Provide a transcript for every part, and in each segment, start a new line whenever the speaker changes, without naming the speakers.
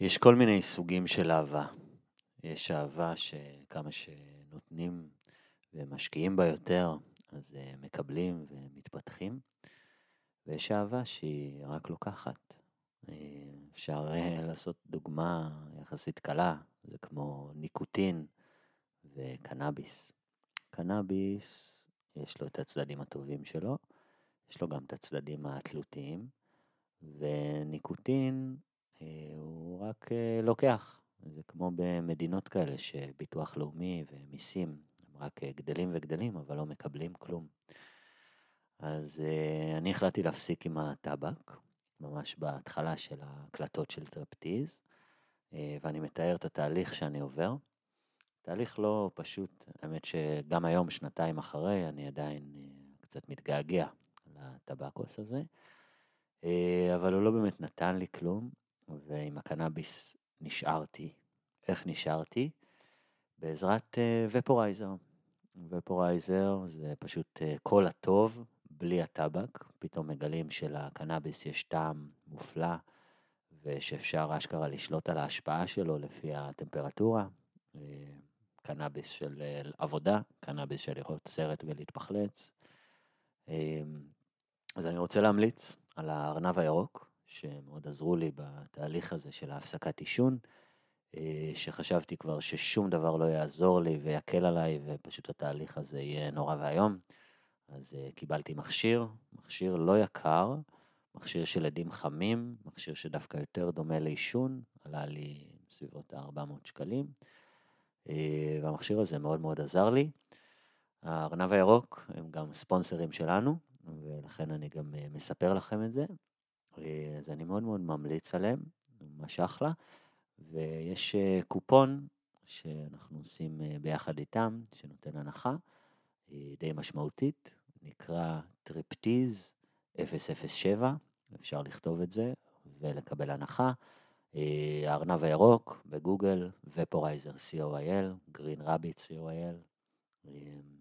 יש כל מיני סוגים של אהבה. יש אהבה שכמה שנותנים ומשקיעים בה יותר, אז אה, מקבלים ומתפתחים, ויש אהבה שהיא רק לוקחת. אה, אפשר אה, לעשות דוגמה יחסית קלה, זה כמו ניקוטין וקנאביס. קנאביס, יש לו את הצדדים הטובים שלו, יש לו גם את הצדדים התלותיים, וניקוטין הוא רק לוקח. זה כמו במדינות כאלה שביטוח לאומי ומיסים הם רק גדלים וגדלים, אבל לא מקבלים כלום. אז אני החלטתי להפסיק עם הטבק, ממש בהתחלה של ההקלטות של טרפטיז, ואני מתאר את התהליך שאני עובר. תהליך לא פשוט, האמת שגם היום, שנתיים אחרי, אני עדיין קצת מתגעגע לטבקוס הזה, אבל הוא לא באמת נתן לי כלום, ועם הקנאביס נשארתי. איך נשארתי? בעזרת ופורייזר. ופורייזר זה פשוט כל הטוב, בלי הטבק. פתאום מגלים שלקנאביס יש טעם מופלא, ושאפשר אשכרה לשלוט על ההשפעה שלו לפי הטמפרטורה. קנאביס של עבודה, קנאביס של לראות סרט ולהתפחלץ. אז אני רוצה להמליץ על הארנב הירוק, שמאוד עזרו לי בתהליך הזה של ההפסקת עישון, שחשבתי כבר ששום דבר לא יעזור לי ויקל עליי, ופשוט התהליך הזה יהיה נורא ואיום. אז קיבלתי מכשיר, מכשיר לא יקר, מכשיר של עדים חמים, מכשיר שדווקא יותר דומה לעישון, עלה לי בסביבות ה-400 שקלים, והמכשיר הזה מאוד מאוד עזר לי. הארנב הירוק הם גם ספונסרים שלנו, ולכן אני גם מספר לכם את זה. אז אני מאוד מאוד ממליץ עליהם, ממש אחלה. ויש קופון שאנחנו עושים ביחד איתם, שנותן הנחה די משמעותית, נקרא טריפטיז 007, אפשר לכתוב את זה ולקבל הנחה. הארנב הירוק בגוגל, ופורייזר co.il, green rabbit co.il,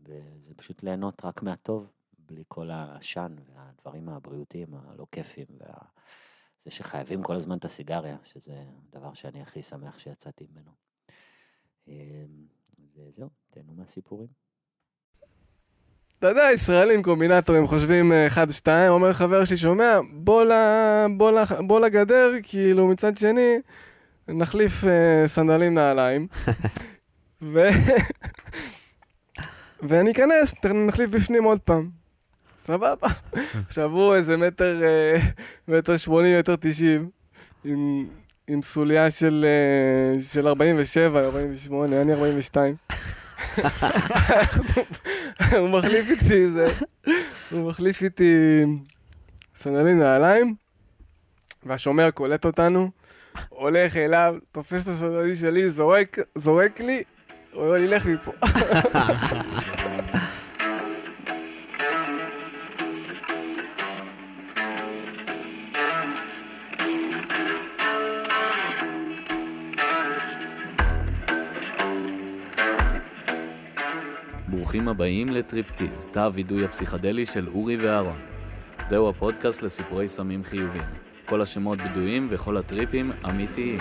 וזה פשוט ליהנות רק מהטוב, בלי כל העשן והדברים הבריאותיים הלא כיפים, וזה שחייבים כל הזמן את הסיגריה, שזה הדבר שאני הכי שמח שיצאתי ממנו. וזהו, תהנו מהסיפורים.
אתה יודע, ישראלים קומבינטורים חושבים אחד, שתיים, אומר חבר שלי, שומע, בוא, ל... בוא, ל... בוא לגדר, כאילו מצד שני, נחליף uh, סנדלים נעליים. ו... ואני אכנס, נחליף בפנים עוד פעם. סבבה. עכשיו הוא איזה מטר, מטר שמונים, מטר תשעים, עם, עם סוליה של, של 47, 48, אני 42. הוא מחליף איתי זה, הוא מחליף איתי סנדלים נעליים, והשומר קולט אותנו, הולך אליו, תופס את הסנדלים שלי, זורק, זורק לי, הוא אומר לי, לך מפה.
הבאים לטריפטיז, תא הווידוי הפסיכדלי של אורי ואהרון. זהו הפודקאסט לסיפורי סמים חיובים. כל השמות בדויים וכל הטריפים אמיתיים.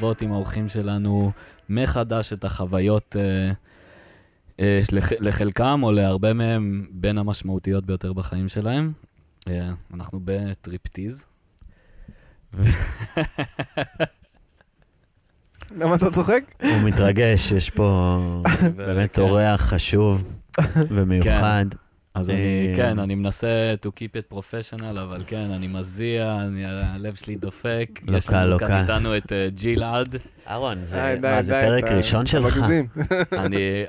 לחוות עם האורחים שלנו מחדש את החוויות אה, אה, לח, לחלקם או להרבה מהם בין המשמעותיות ביותר בחיים שלהם. אה, אנחנו בטריפטיז.
למה אתה צוחק?
הוא מתרגש, יש פה באמת אורח חשוב ומיוחד.
אז אני, כן, אני מנסה to keep it professional, אבל כן, אני מזיע, הלב שלי דופק.
לא קל, לא קל.
יש לנו כאן איתנו את ג'ילעד.
אהרון, זה פרק ראשון שלך?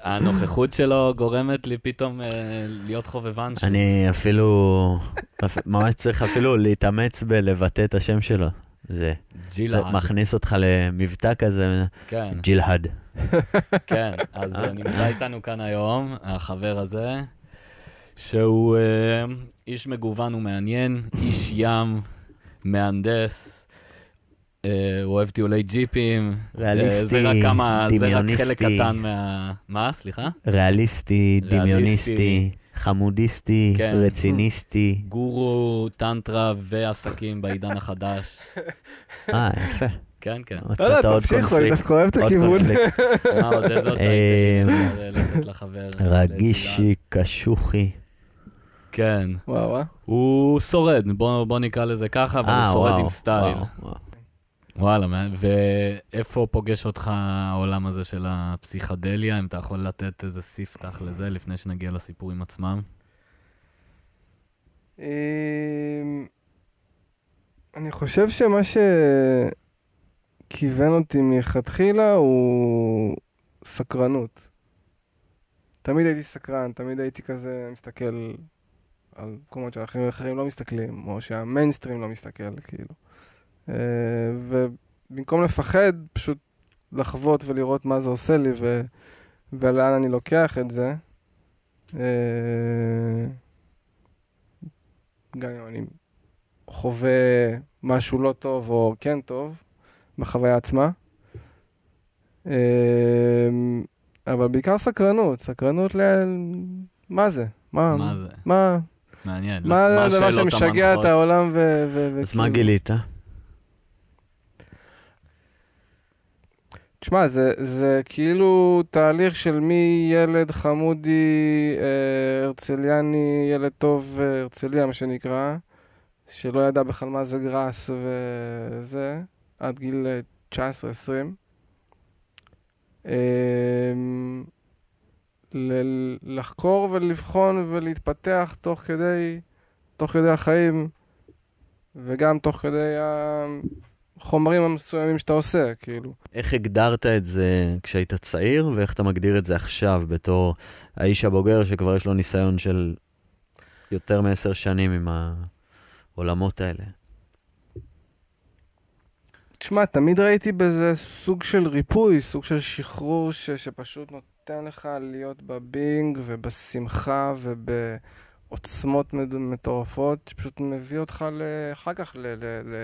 הנוכחות שלו גורמת לי פתאום להיות חובבן שלו.
אני אפילו, ממש צריך אפילו להתאמץ בלבטא את השם שלו. זה מכניס אותך למבטא כזה, ג'ילהד.
כן, אז נמצא איתנו כאן היום, החבר הזה. שהוא אה, איש מגוון ומעניין, איש ים, מהנדס, אה, הוא אוהב טיולי ג'יפים. אה,
ריאליסטי,
זה רק כמה, זה רק
דמיוניסטי.
חלק קטן מה... מה? סליחה?
ריאליסטי,
ריאליסטי.
דמיוניסטי, חמודיסטי,
כן.
רציניסטי.
גורו, טנטרה ועסקים בעידן החדש.
אה, יפה.
כן, כן.
לא, לא,
מצאת עוד
תמשיכו, אני
קונפליקט.
דווקא אוהב את הכיוון.
קונפליקט.
מה עוד? איזה עוד
אה,
אה, לתת לחבר?
רגישי, קשוחי.
כן.
וואו, וואו.
הוא שורד, בוא, בוא נקרא לזה ככה, אבל
אה,
הוא שורד
וואו,
עם סטייל.
וואו, וואו.
וואלה, מה- ואיפה פוגש אותך העולם הזה של הפסיכדליה? אם אתה יכול לתת איזה ספתח לזה לפני שנגיע לסיפורים עצמם?
אמ, אני חושב שמה שכיוון אותי מלכתחילה הוא סקרנות. תמיד הייתי סקרן, תמיד הייתי כזה מסתכל על מקומות שאחרים אחרים לא מסתכלים, או שהמיינסטרים לא מסתכל, כאילו. אה, ובמקום לפחד, פשוט לחוות ולראות מה זה עושה לי ו... ולאן אני לוקח את זה. אה, גם אם אני חווה משהו לא טוב או כן טוב בחוויה עצמה. אמ, אבל בעיקר סקרנות, סקרנות ל... מה זה? מה,
מה זה?
מה,
מעניין.
מה הדבר
השאלות
שמשגע? את העולם ו...
אז מה גילית?
תשמע, זה, זה כאילו תהליך של מילד חמודי, אה, הרצליאני, ילד טוב אה, הרצליה, מה שנקרא, שלא ידע בכלל מה זה גראס וזה, עד גיל אה, 19-20. אה, ל- לחקור ולבחון ולהתפתח תוך כדי, תוך כדי החיים, וגם תוך כדי החומרים המסוימים שאתה עושה, כאילו.
איך הגדרת את זה כשהיית צעיר, ואיך אתה מגדיר את זה עכשיו בתור האיש הבוגר שכבר יש לו ניסיון של יותר מעשר שנים עם העולמות האלה?
תשמע, תמיד ראיתי בזה סוג של ריפוי, סוג של שחרור ש, שפשוט נותן לך להיות בבינג ובשמחה ובעוצמות מטורפות, שפשוט מביא אותך אחר כך ל... ל, ל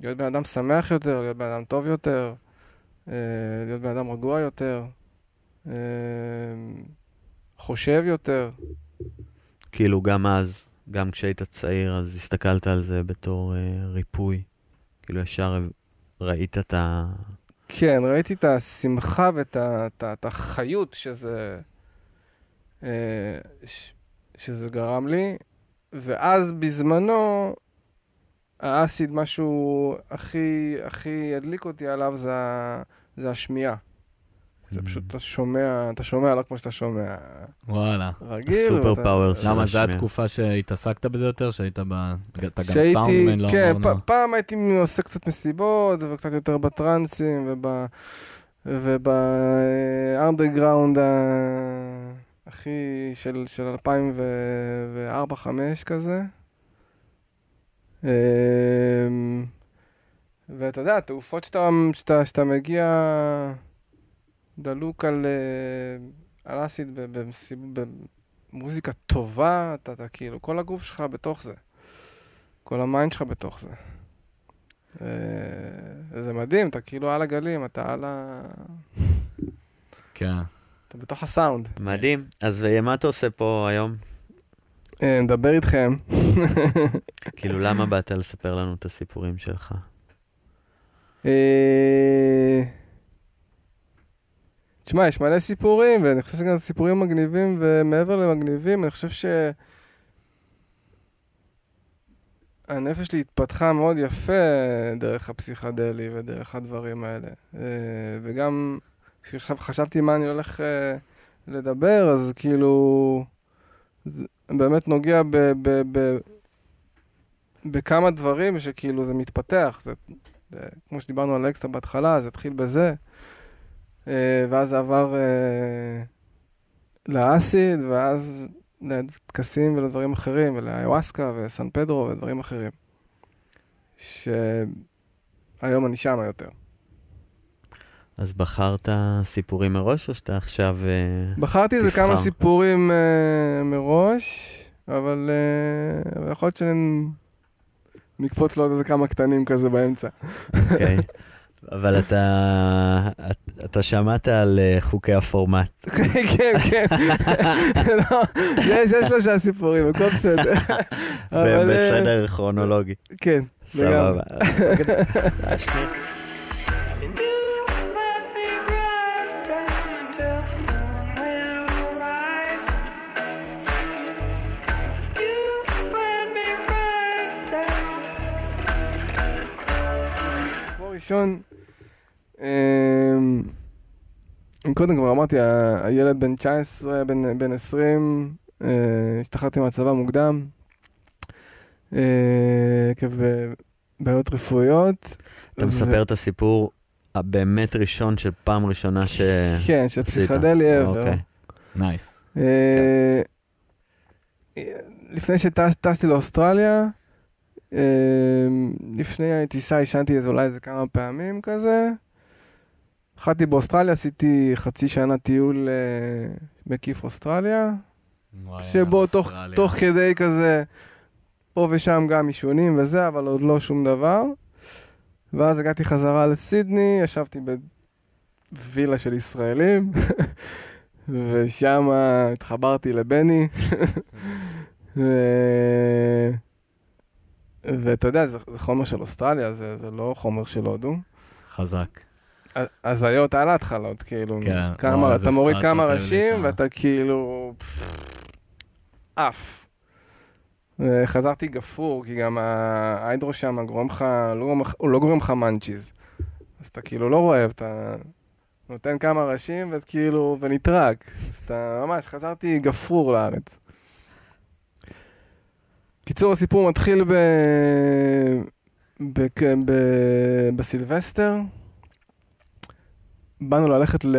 להיות בן אדם שמח יותר, להיות בן אדם טוב יותר, אה, להיות בן אדם רגוע יותר, אה, חושב יותר.
כאילו גם אז, גם כשהיית צעיר, אז הסתכלת על זה בתור אה, ריפוי. כאילו ישר ראית את ה...
כן, ראיתי את השמחה ואת את את החיות שזה, אה, שזה גרם לי, ואז בזמנו, האסיד, משהו הכי, הכי הדליק אותי עליו זה, זה השמיעה. זה פשוט, אתה שומע, אתה שומע לא כמו שאתה שומע
וואלה.
רגיל. ואתה-
פאוור
למה, זו. התקופה שהתעסקת בזה יותר? שהיית ב... אתה גם סאונדמן, לא
כן,
אמרנו.
פ- פעם הייתי עושה קצת מסיבות, וקצת יותר בטרנסים, וב... ובאנדרגראונד הכי של, של 2004-2005 כזה. אמ, ואתה יודע, תעופות שאתה, שאתה, שאתה מגיע דלוק על, אה, על אסיד במוזיקה טובה, אתה, אתה כאילו, כל הגוף שלך בתוך זה. כל ה mind שלך בתוך זה. אה, זה מדהים, אתה כאילו על הגלים, אתה על ה...
כן.
אתה בתוך הסאונד.
מדהים. אז ומה אתה עושה פה היום?
אה, נדבר איתכם.
כאילו, למה באת לספר לנו את הסיפורים שלך?
תשמע, יש מלא סיפורים, ואני חושב שגם סיפורים מגניבים, ומעבר למגניבים, אני חושב ש... הנפש שלי התפתחה מאוד יפה דרך הפסיכדלי ודרך הדברים האלה. אה, וגם כשעכשיו חשבתי מה אני הולך אה, לדבר, אז כאילו... זה באמת נוגע ב... ב, ב בכמה דברים שכאילו זה מתפתח. זה, זה, כמו שדיברנו על אקסטרה בהתחלה, זה התחיל בזה, ואז זה עבר אה, לאסיד, ואז לטקסים ולדברים אחרים, ולאיוואסקה וסן פדרו ודברים אחרים. שהיום אני שמה יותר.
אז בחרת סיפורים מראש, או שאתה עכשיו... אה,
בחרתי איזה. כמה סיפורים אה, מראש, אבל אה, יכול להיות שנקפוץ לו עוד איזה כמה קטנים כזה באמצע.
אוקיי. אבל אתה, את- אתה שמעת על אה, חוקי הפורמט.
כן, כן. לא, יש יש שלושה סיפורים, הכל בסדר.
והם
אה,
בסדר כרונולוגי.
כן,
סבבה.
סיפור ראשון, אמ, קודם כבר אמרתי, הילד בן 19, בן, בן 20, אה, השתחררתי מהצבא מוקדם, אה, עקב אה, בעיות רפואיות.
אתה מספר את הסיפור הבאמת ראשון של פעם ראשונה ש...
כן, של. פסיכדלי עבר.
אוקיי.
נייס.
אה, לפני שטסתי לאוסטרליה, לפני הטיסה עישנתי איזה אולי איזה כמה פעמים כזה. התחלתי באוסטרליה, עשיתי חצי שנה טיול אה, מקיף אוסטרליה, שבו תוך. תוך כדי כזה, פה ושם גם עישונים וזה, אבל עוד לא שום דבר. ואז הגעתי חזרה לסידני, ישבתי בווילה של ישראלים, ושם התחברתי לבני. ו... ואתה יודע, זה, זה חומר של אוסטרליה, זה, זה לא חומר של הודו.
חזק.
הזיות על ההתחלות, כאילו,
כן,
כמה,
וואי,
אתה מוריד כמה ראשים,
שם.
ואתה כאילו... עף. חזרתי גפור, כי גם ההיידרו שם גורם לך, לא גורם לך- הוא לא גורם לך מאנצ'יז. אז אתה כאילו לא רואה, אתה נותן כמה ראשים וכאילו, ונטרק. אז אתה ממש, חזרתי גפרור לארץ. קיצור, הסיפור מתחיל ב... ב... ב... בסילבסטר. באנו ללכת ל...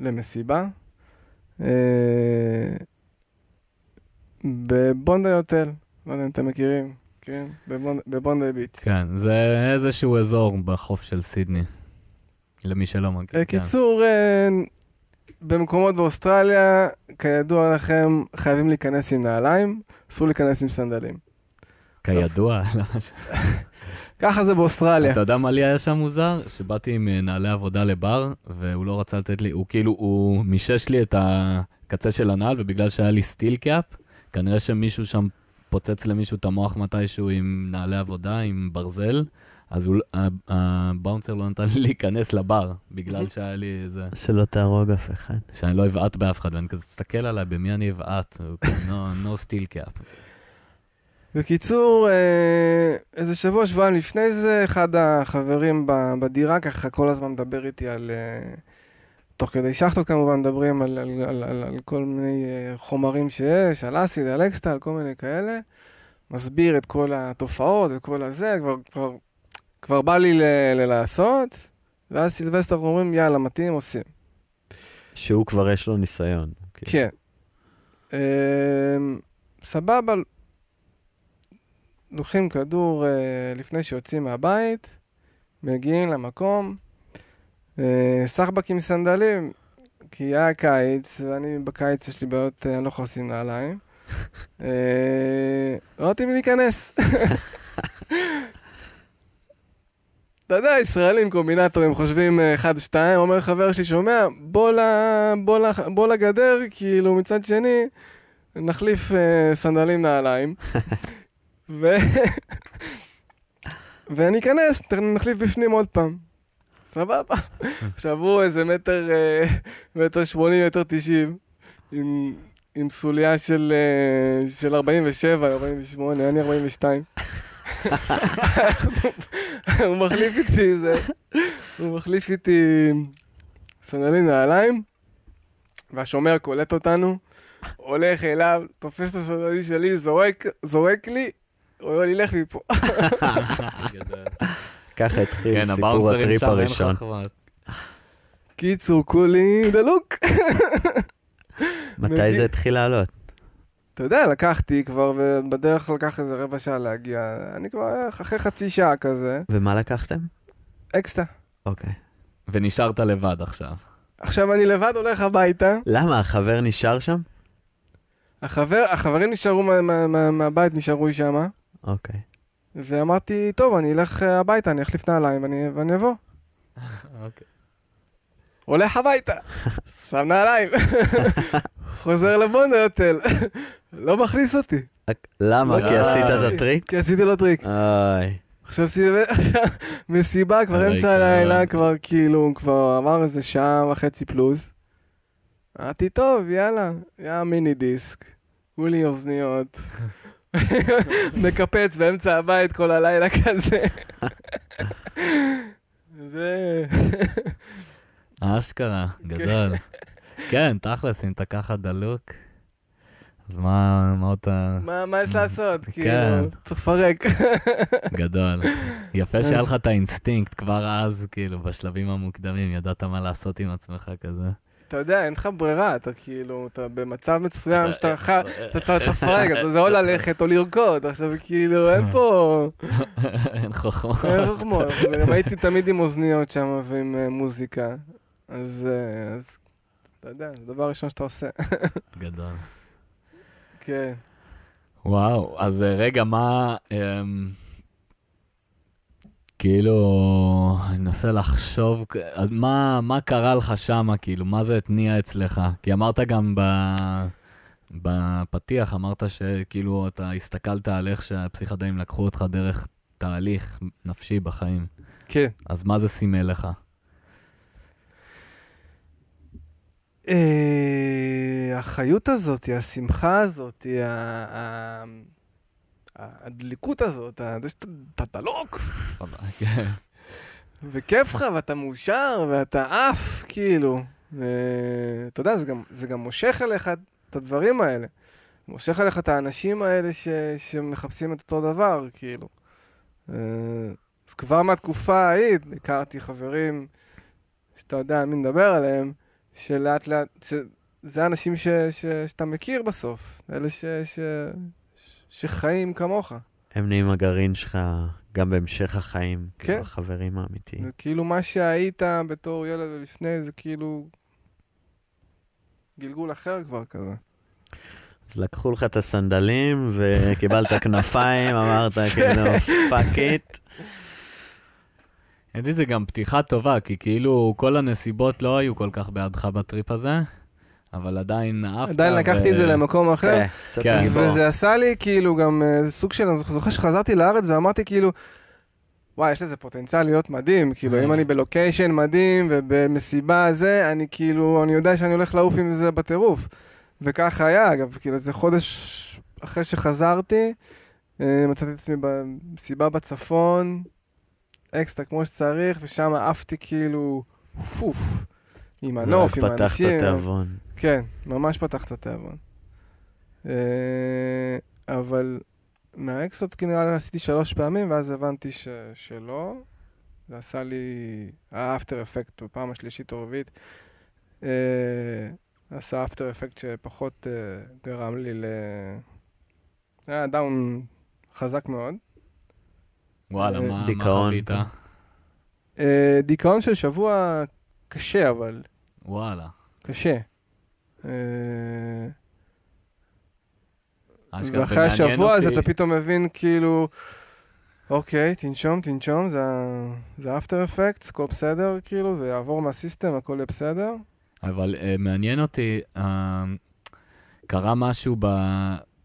למסיבה. אה, בבונדי הוטל, לא יודע אם אתם מכירים, כן? בבונד- בבונדי ביץ'.
כן, זה איזשהו אזור בחוף של סידני. למי שלא מכיר.
אה,
כן.
קיצור, אה, במקומות באוסטרליה, כידוע לכם, חייבים להיכנס עם נעליים, אסור להיכנס עם סנדלים.
כידוע. לא,
ככה זה באוסטרליה.
אתה יודע מה לי היה שם מוזר? שבאתי עם אה, נעלי עבודה לבר, והוא לא רצה לתת לי, הוא כאילו, הוא מישש לי את הקצה של הנעל, ובגלל שהיה לי סטיל קאפ, כנראה שמישהו שם פוצץ למישהו את המוח מתישהו עם נעלי עבודה, עם ברזל, אז הוא, ה- הבאונסר לא נתן לי להיכנס לבר, בגלל שהיה לי איזה...
שלא תהרוג אף אחד.
שאני לא אבעט באף אחד, ואני כזה, תסתכל עליי, במי אני אבעט? no, no steel cap.
בקיצור, אה, איזה שבוע, שבועיים לפני זה, אחד החברים ב- בדירה ככה כל הזמן מדבר איתי על... אה, תוך כדי שחטות כמובן, מדברים על, על, על, על, על כל מיני אה, חומרים שיש, על אסיד, על אקסטה, על כל מיני כאלה. מסביר את כל התופעות, את כל הזה, כבר, כבר, כבר בא לי ל, ל- לעשות, ואז סילבסטר אומרים, יאללה, מתאים, עושים.
שהוא כבר יש לו ניסיון. כאילו.
כן. אמ, סבבה, לוקחים כדור אה, לפני שיוצאים מהבית, מגיעים למקום, אה, סחבק עם סנדלים, כי היה קיץ, ואני בקיץ יש לי בעיות, אה, אני לא יכול לשים נעליים. לא לי להיכנס. אתה יודע, ישראלים קומבינטורים חושבים אה, אחד, שתיים, אומר חבר שלי, שומע, בוא, ל... בוא, ל... בוא לגדר, כאילו מצד שני, נחליף אה, סנדלים נעליים. ו... ואני אכנס, נחליף בפנים עוד פעם. סבבה. עכשיו הוא איזה מטר, אה, מטר שמונים, מטר תשעים, עם, עם סוליה של, אה, של 47, 48, אני 42. הוא מחליף איתי זה, הוא מחליף איתי סנדלים נעליים, והשומר קולט אותנו, הולך אליו, תופס את הסנדלים שלי, זורק, זורק לי, הוא אומר לי, לך מפה.
ככה התחיל
כן,
סיפור הטריפ הראשון.
קיצור, כולי דלוק.
מתי. זה התחיל לעלות?
אתה יודע, לקחתי כבר, ובדרך לקח איזה רבע שעה להגיע. אני כבר אחרי חצי שעה כזה,
ומה לקחתם?
אקסטה.
אוקיי.
ונשארת לבד עכשיו.
עכשיו אני לבד הולך הביתה,
למה, החבר נשאר שם?
החבר, החברים נשארו מה- מה- מה- מהבית, נשארו שמה,
אוקיי.
ואמרתי, טוב, אני אלך אה, הביתה, אני אחליף נעליים ואני, ואני אבוא.
אוקיי.
הולך הביתה, שם נעליים, חוזר לבונדהוטל, לא מכניס אותי,
למה?
לא
כי עשית את. הטריק?
כי עשיתי לו טריק.
אוי.
עכשיו עכשיו, מסיבה, כבר אמצע. הלילה, כבר כאילו, הוא כבר עבר איזה שעה וחצי פלוס. אמרתי, טוב, יאללה, יא מיני דיסק, כולי לי אוזניות. מקפץ באמצע הבית כל הלילה כזה. ו...
אשכרה, גדול. כן, תכלס, אם אתה ככה דלוק, אז מה מה אתה...
מה מה יש לעשות?
כן.
כאילו, צריך לפרק.
גדול. יפה שהיה לך את האינסטינקט כבר אז, כאילו, בשלבים המוקדמים, ידעת מה לעשות עם עצמך כזה.
אתה יודע, אין לך ברירה, אתה כאילו, אתה במצב מסוים שאתה ח-
אה,
אתה צריך לפרק, אז זה או ללכת או לרקוד, עכשיו כאילו, אין פה...
אין חוכמה.
אין חוכמות. הייתי תמיד עם אוזניות שם ועם אה, מוזיקה, אז אה, אז, אתה יודע, זה הדבר הראשון שאתה עושה.
גדול.
כן.
וואו, אז אה, רגע, מה... אמ, כאילו, אני מנסה לחשוב, אז מה, מה קרה לך שמה, כאילו, מה זה התניע אצלך? כי אמרת גם ב... בפתיח, אמרת שכאילו אתה הסתכלת על איך שהפסיכדלים לקחו אותך דרך תהליך נפשי בחיים.
כן.
אז מה זה סימל לך?
אה, החיות הזאת, השמחה הזאת, הדליקות הזאת, זה שאתה אתה דלוק. וכיף לך, ואתה מאושר, ואתה עף, כאילו. ואתה יודע, זה גם, זה גם מושך אליך את הדברים האלה. מושך אליך את האנשים האלה ש, שמחפשים את אותו דבר, כאילו. אה, אז כבר מהתקופה ההיא הכרתי חברים, שאתה יודע על מי נדבר עליהם, שלאט לאט, ש... זה אנשים ש, ש, שאתה מכיר בסוף, אלה ש, ש, שחיים כמוך.
הם נהיים הגרעין שלך גם בהמשך החיים.
כן.
כאילו, החברים האמיתיים.
זה כאילו מה שהיית בתור ילד ולפני, זה כאילו גלגול אחר כבר כזה.
אז לקחו לך את הסנדלים וקיבלת כנפיים, אמרת כאילו, פאק it.
ידי זה גם פתיחה טובה, כי כאילו כל הנסיבות לא היו כל כך בעדך בטריפ הזה, אבל עדיין אהבת.
עדיין לקחתי את זה למקום אחר,
כן,
כן.
וזה עשה לי כאילו גם אה, סוג של, אני זוכר שחזרתי לארץ ואמרתי כאילו, וואי, יש לזה פוטנציאל להיות מדהים, כאילו, אם אני ב location מדהים ובמסיבה זה, אני כאילו, אני יודע שאני הולך לעוף עם זה בטירוף. וככה היה, אגב, כאילו, איזה חודש אחרי שחזרתי, אה, מצאתי את עצמי במסיבה בצפון, אקסטרה כמו שצריך, ושם עפתי כאילו, פוף, עם הנוף, עם
רק
האנשים.
התיאבון.
כן, ממש פתח את התיאבון. אה, אבל מהאקסות כאילו נראה לי עשיתי שלוש פעמים, ואז הבנתי ש, שלא. זה עשה לי, האפטר אפקט בפעם השלישית או רביעית, אה, עשה אפטר אפקט שפחות אה, גרם לי ל... היה דאון חזק מאוד.
וואלה, מה מה. חווית?
אה, דיכאון של שבוע קשה, אבל
וואלה.
קשה. אה, ואחרי השבוע הזה אתה פתאום מבין כאילו, אוקיי, תנשום, תנשום, זה after effects, הכל בסדר, כאילו, זה יעבור מה system, הכל יהיה בסדר.
אבל אה, מעניין אותי, אה, קרה משהו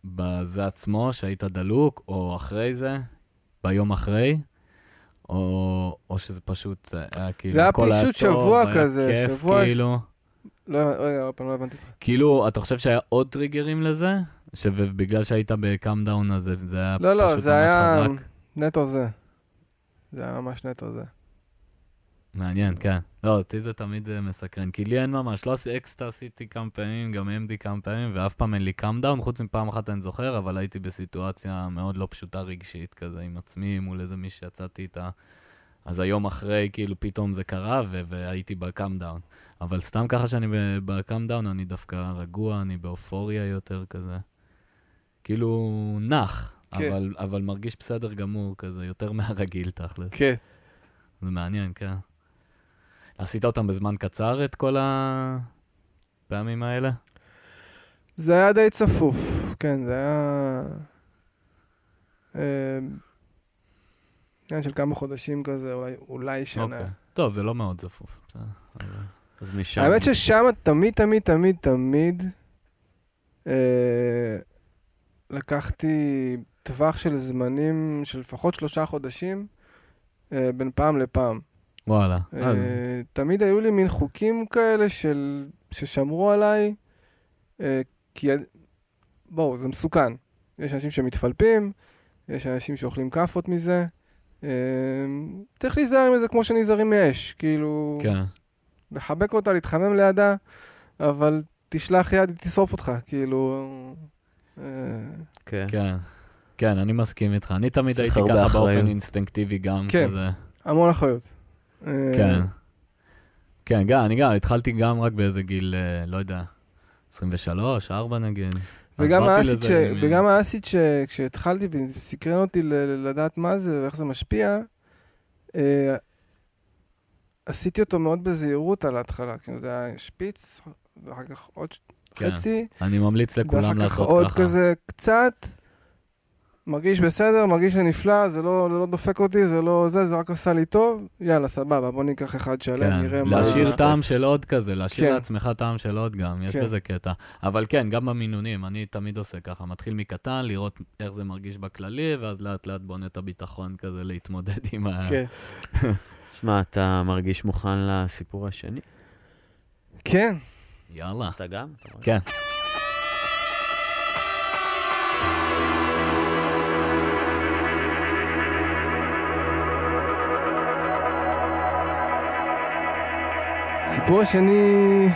בזה עצמו, שהיית דלוק, או אחרי זה, ביום אחרי, או, או שזה פשוט אה, היה כאילו,
זה היה
הכל
פשוט שבוע
היה
כזה,
כיף,
שבוע
כאילו,
לא, רגע, עוד פעם, לא הבנתי אותך.
כאילו, אתה חושב שהיה עוד טריגרים לזה? שבגלל שהיית ב come down הזה, זה היה
לא, לא,
פשוט
זה
ממש
היה
חזק?
נטו זה. זה היה ממש נטו זה.
מעניין, כן. לא, אותי זה תמיד אה, מסקרן, כי לי אין ממש, לא עשיתי אקסטה, עשיתי כמה פעמים, גם MD כמה פעמים, ואף פעם אין לי come down, חוץ מפעם אחת אני זוכר, אבל הייתי בסיטואציה מאוד לא פשוטה רגשית כזה עם עצמי, מול איזה מי שיצאתי איתה. אז היום אחרי, כאילו, פתאום זה קרה, והייתי ב come down. אבל סתם ככה שאני ב come down, אני דווקא רגוע, אני באופוריה יותר כזה. כאילו, נח,
כן.
אבל, אבל מרגיש בסדר גמור כזה, יותר מהרגיל תכל'ס.
כן.
זה מעניין, כן. עשית אותם בזמן קצר, את כל הפעמים האלה?
זה היה די צפוף, כן, זה היה... אה, עניין של כמה חודשים כזה, אולי, אולי שנה.
אוקיי. טוב, זה לא מאוד צפוף.
אז משם.
האמת ששם תמיד, תמיד, תמיד, תמיד אה, לקחתי טווח של זמנים של לפחות שלושה חודשים אה, בין פעם לפעם.
וואלה.
אה,
אז-
תמיד היו לי מין חוקים כאלה של, ששמרו עליי, אה, כי בואו, זה מסוכן. יש אנשים שמתפלפים, יש אנשים שאוכלים כאפות מזה. אה, צריך להיזהר מזה כמו שנזהרים מאש, כאילו,
כן.
לחבק אותה, להתחמם לידה, אבל תשלח יד, היא תשרוף אותך, כאילו...
כן.
כן. כן, אני מסכים איתך. אני תמיד הייתי ככה. באופן אינסטינקטיבי גם
כן.
כזה.
המון אחריות. אה,
כן. כן, גם, אני גם, התחלתי גם רק באיזה גיל, אה, לא יודע, 23, 4 נגיד.
וגם האסיד,
לזה
ש... וגם האסיד ש... כשהתחלתי וסקרן אותי ל... לדעת מה זה ואיך זה משפיע, אה, עשיתי אותו מאוד בזהירות על ההתחלה. כאילו זה היה שפיץ, ואחר כך עוד
כן.
חצי,
אני ממליץ לכולם
ואחר כך
לעשות
עוד
ככה.
כזה קצת. מרגיש בסדר, מרגיש שנפלא, זה לא, זה לא דופק אותי, זה לא זה, זה רק עשה לי טוב, יאללה, סבבה, בוא ניקח אחד שלם,
כן,
נראה מה...
להשאיר טעם של עוד כזה, להשאיר
כן.
לעצמך טעם של עוד גם, יש
כן.
בזה קטע. אבל כן, גם במינונים, אני תמיד עושה ככה, מתחיל מקטן, לראות איך זה מרגיש בכללי, ואז לאט לאט בונה את הביטחון כזה להתמודד עם ה...
כן.
אז מה, אתה מרגיש מוכן לסיפור השני?
כן,
יאללה.
אתה גם? אתה?
כן.
הסיפור השני,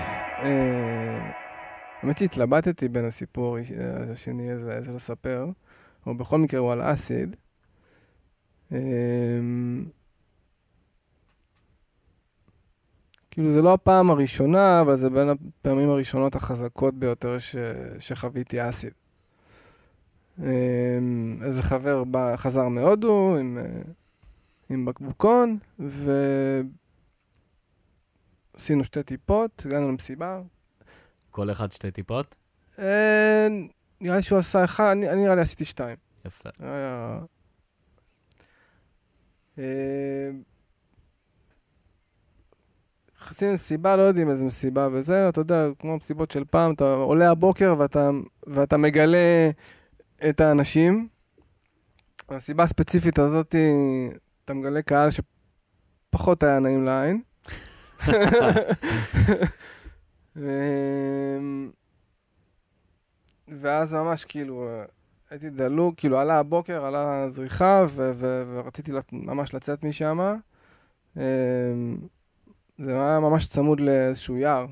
אה, האמת שהתלבטתי בין הסיפור הש- השני איזה, איזה לספר, אבל בכל מקרה הוא על אסיד. אה, כאילו זה לא הפעם הראשונה, אבל זה בין הפעמים הראשונות החזקות ביותר ש, שחוויתי אסיד. אה, איזה חבר בא, חזר מהודו עם, עם בקבוקון, ו... עשינו שתי טיפות, הגענו למסיבה.
כל אחד שתי טיפות?
אה, נראה לי שהוא עשה אחד, אני, אני נראה לי עשיתי שתיים.
יפה.
היה... אה, נכנסים למסיבה, לא יודעים איזה מסיבה וזה, אתה יודע, כמו מסיבות של פעם, אתה עולה הבוקר ואתה, ואתה מגלה את האנשים. במסיבה הספציפית הזאת, אתה מגלה קהל שפחות היה נעים לעין. אמ, ואז ממש כאילו, הייתי דלוק, כאילו עלה הבוקר, עלה זריחה, ו- ו- ורציתי ממש לצאת משם. אמ, זה היה ממש צמוד לאיזשהו יער.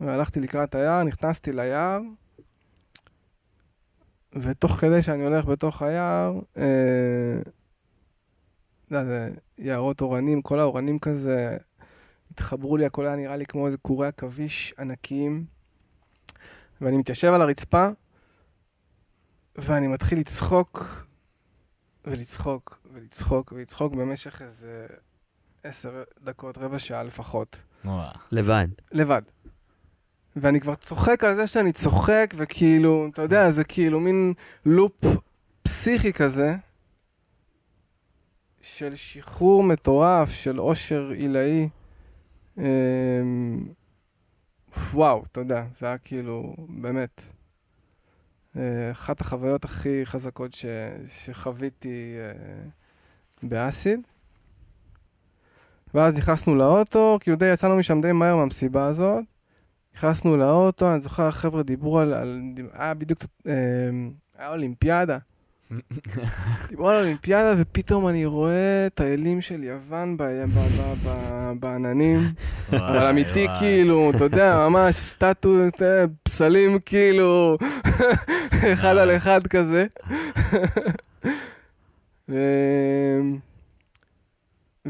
והלכתי לקראת היער, נכנסתי ליער, ותוך כדי שאני הולך בתוך היער, אה, זה יערות אורנים, כל האורנים כזה התחברו לי, הכל היה נראה לי כמו איזה קורי עכביש ענקיים. ואני מתיישב על הרצפה, ואני מתחיל לצחוק, ולצחוק, ולצחוק, ולצחוק במשך איזה עשר דקות, רבע שעה לפחות.
לבד.
לבד. ואני כבר צוחק על זה שאני צוחק, וכאילו, אתה יודע, זה כאילו מין לופ פסיכי כזה, של שחרור מטורף, של עושר עילאי. אמ, וואו, אתה יודע, זה היה כאילו, באמת, אה, אחת החוויות הכי חזקות ש, שחוויתי אה, באסיד. ואז נכנסנו לאוטו, כאילו די יצאנו משם די מהר מהמסיבה הזאת. נכנסנו לאוטו, אני זוכר, החבר'ה דיברו על, על היה בדיוק, אה, היה אולימפיאדה. דיברו על אולימפיאדה, ופתאום אני רואה את האלים של יוון בעננים. אבל אמיתי. כאילו, אתה יודע, ממש סטטות, אה, פסלים, כאילו, אחד על אחד כזה. ו-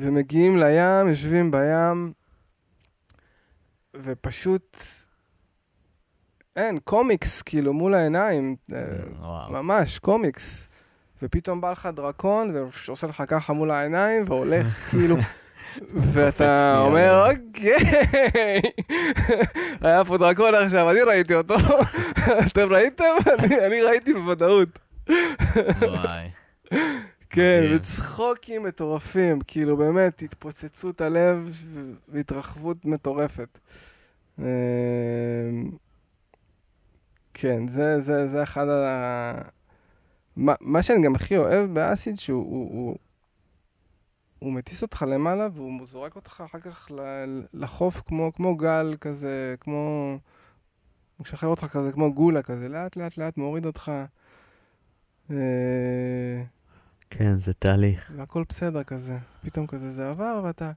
ומגיעים לים, יושבים בים, ופשוט אין, קומיקס, כאילו, מול העיניים, אה. ממש, קומיקס. ופתאום בא לך דרקון, ועושה לך ככה מול העיניים, והולך, כאילו, ואתה אומר. אוקיי, היה פה דרקון עכשיו, אני ראיתי אותו. אתם ראיתם? אני- ראיתי בוודאות.
וואי.
כן. וצחוקים מטורפים, כאילו באמת, התפוצצות הלב והתרחבות מטורפת. אמ, כן, זה, זה, זה אחד ה... מה, מה שאני גם הכי אוהב באסיד, שהוא הוא, הוא, הוא מטיס אותך למעלה והוא זורק אותך אחר כך לחוף כמו, כמו גל כזה, כמו... הוא משחרר אותך כזה כמו גולה כזה, לאט לאט לאט מוריד אותך. אה,
כן, זה תהליך.
והכל בסדר כזה. פתאום כזה זה עבר ואתה...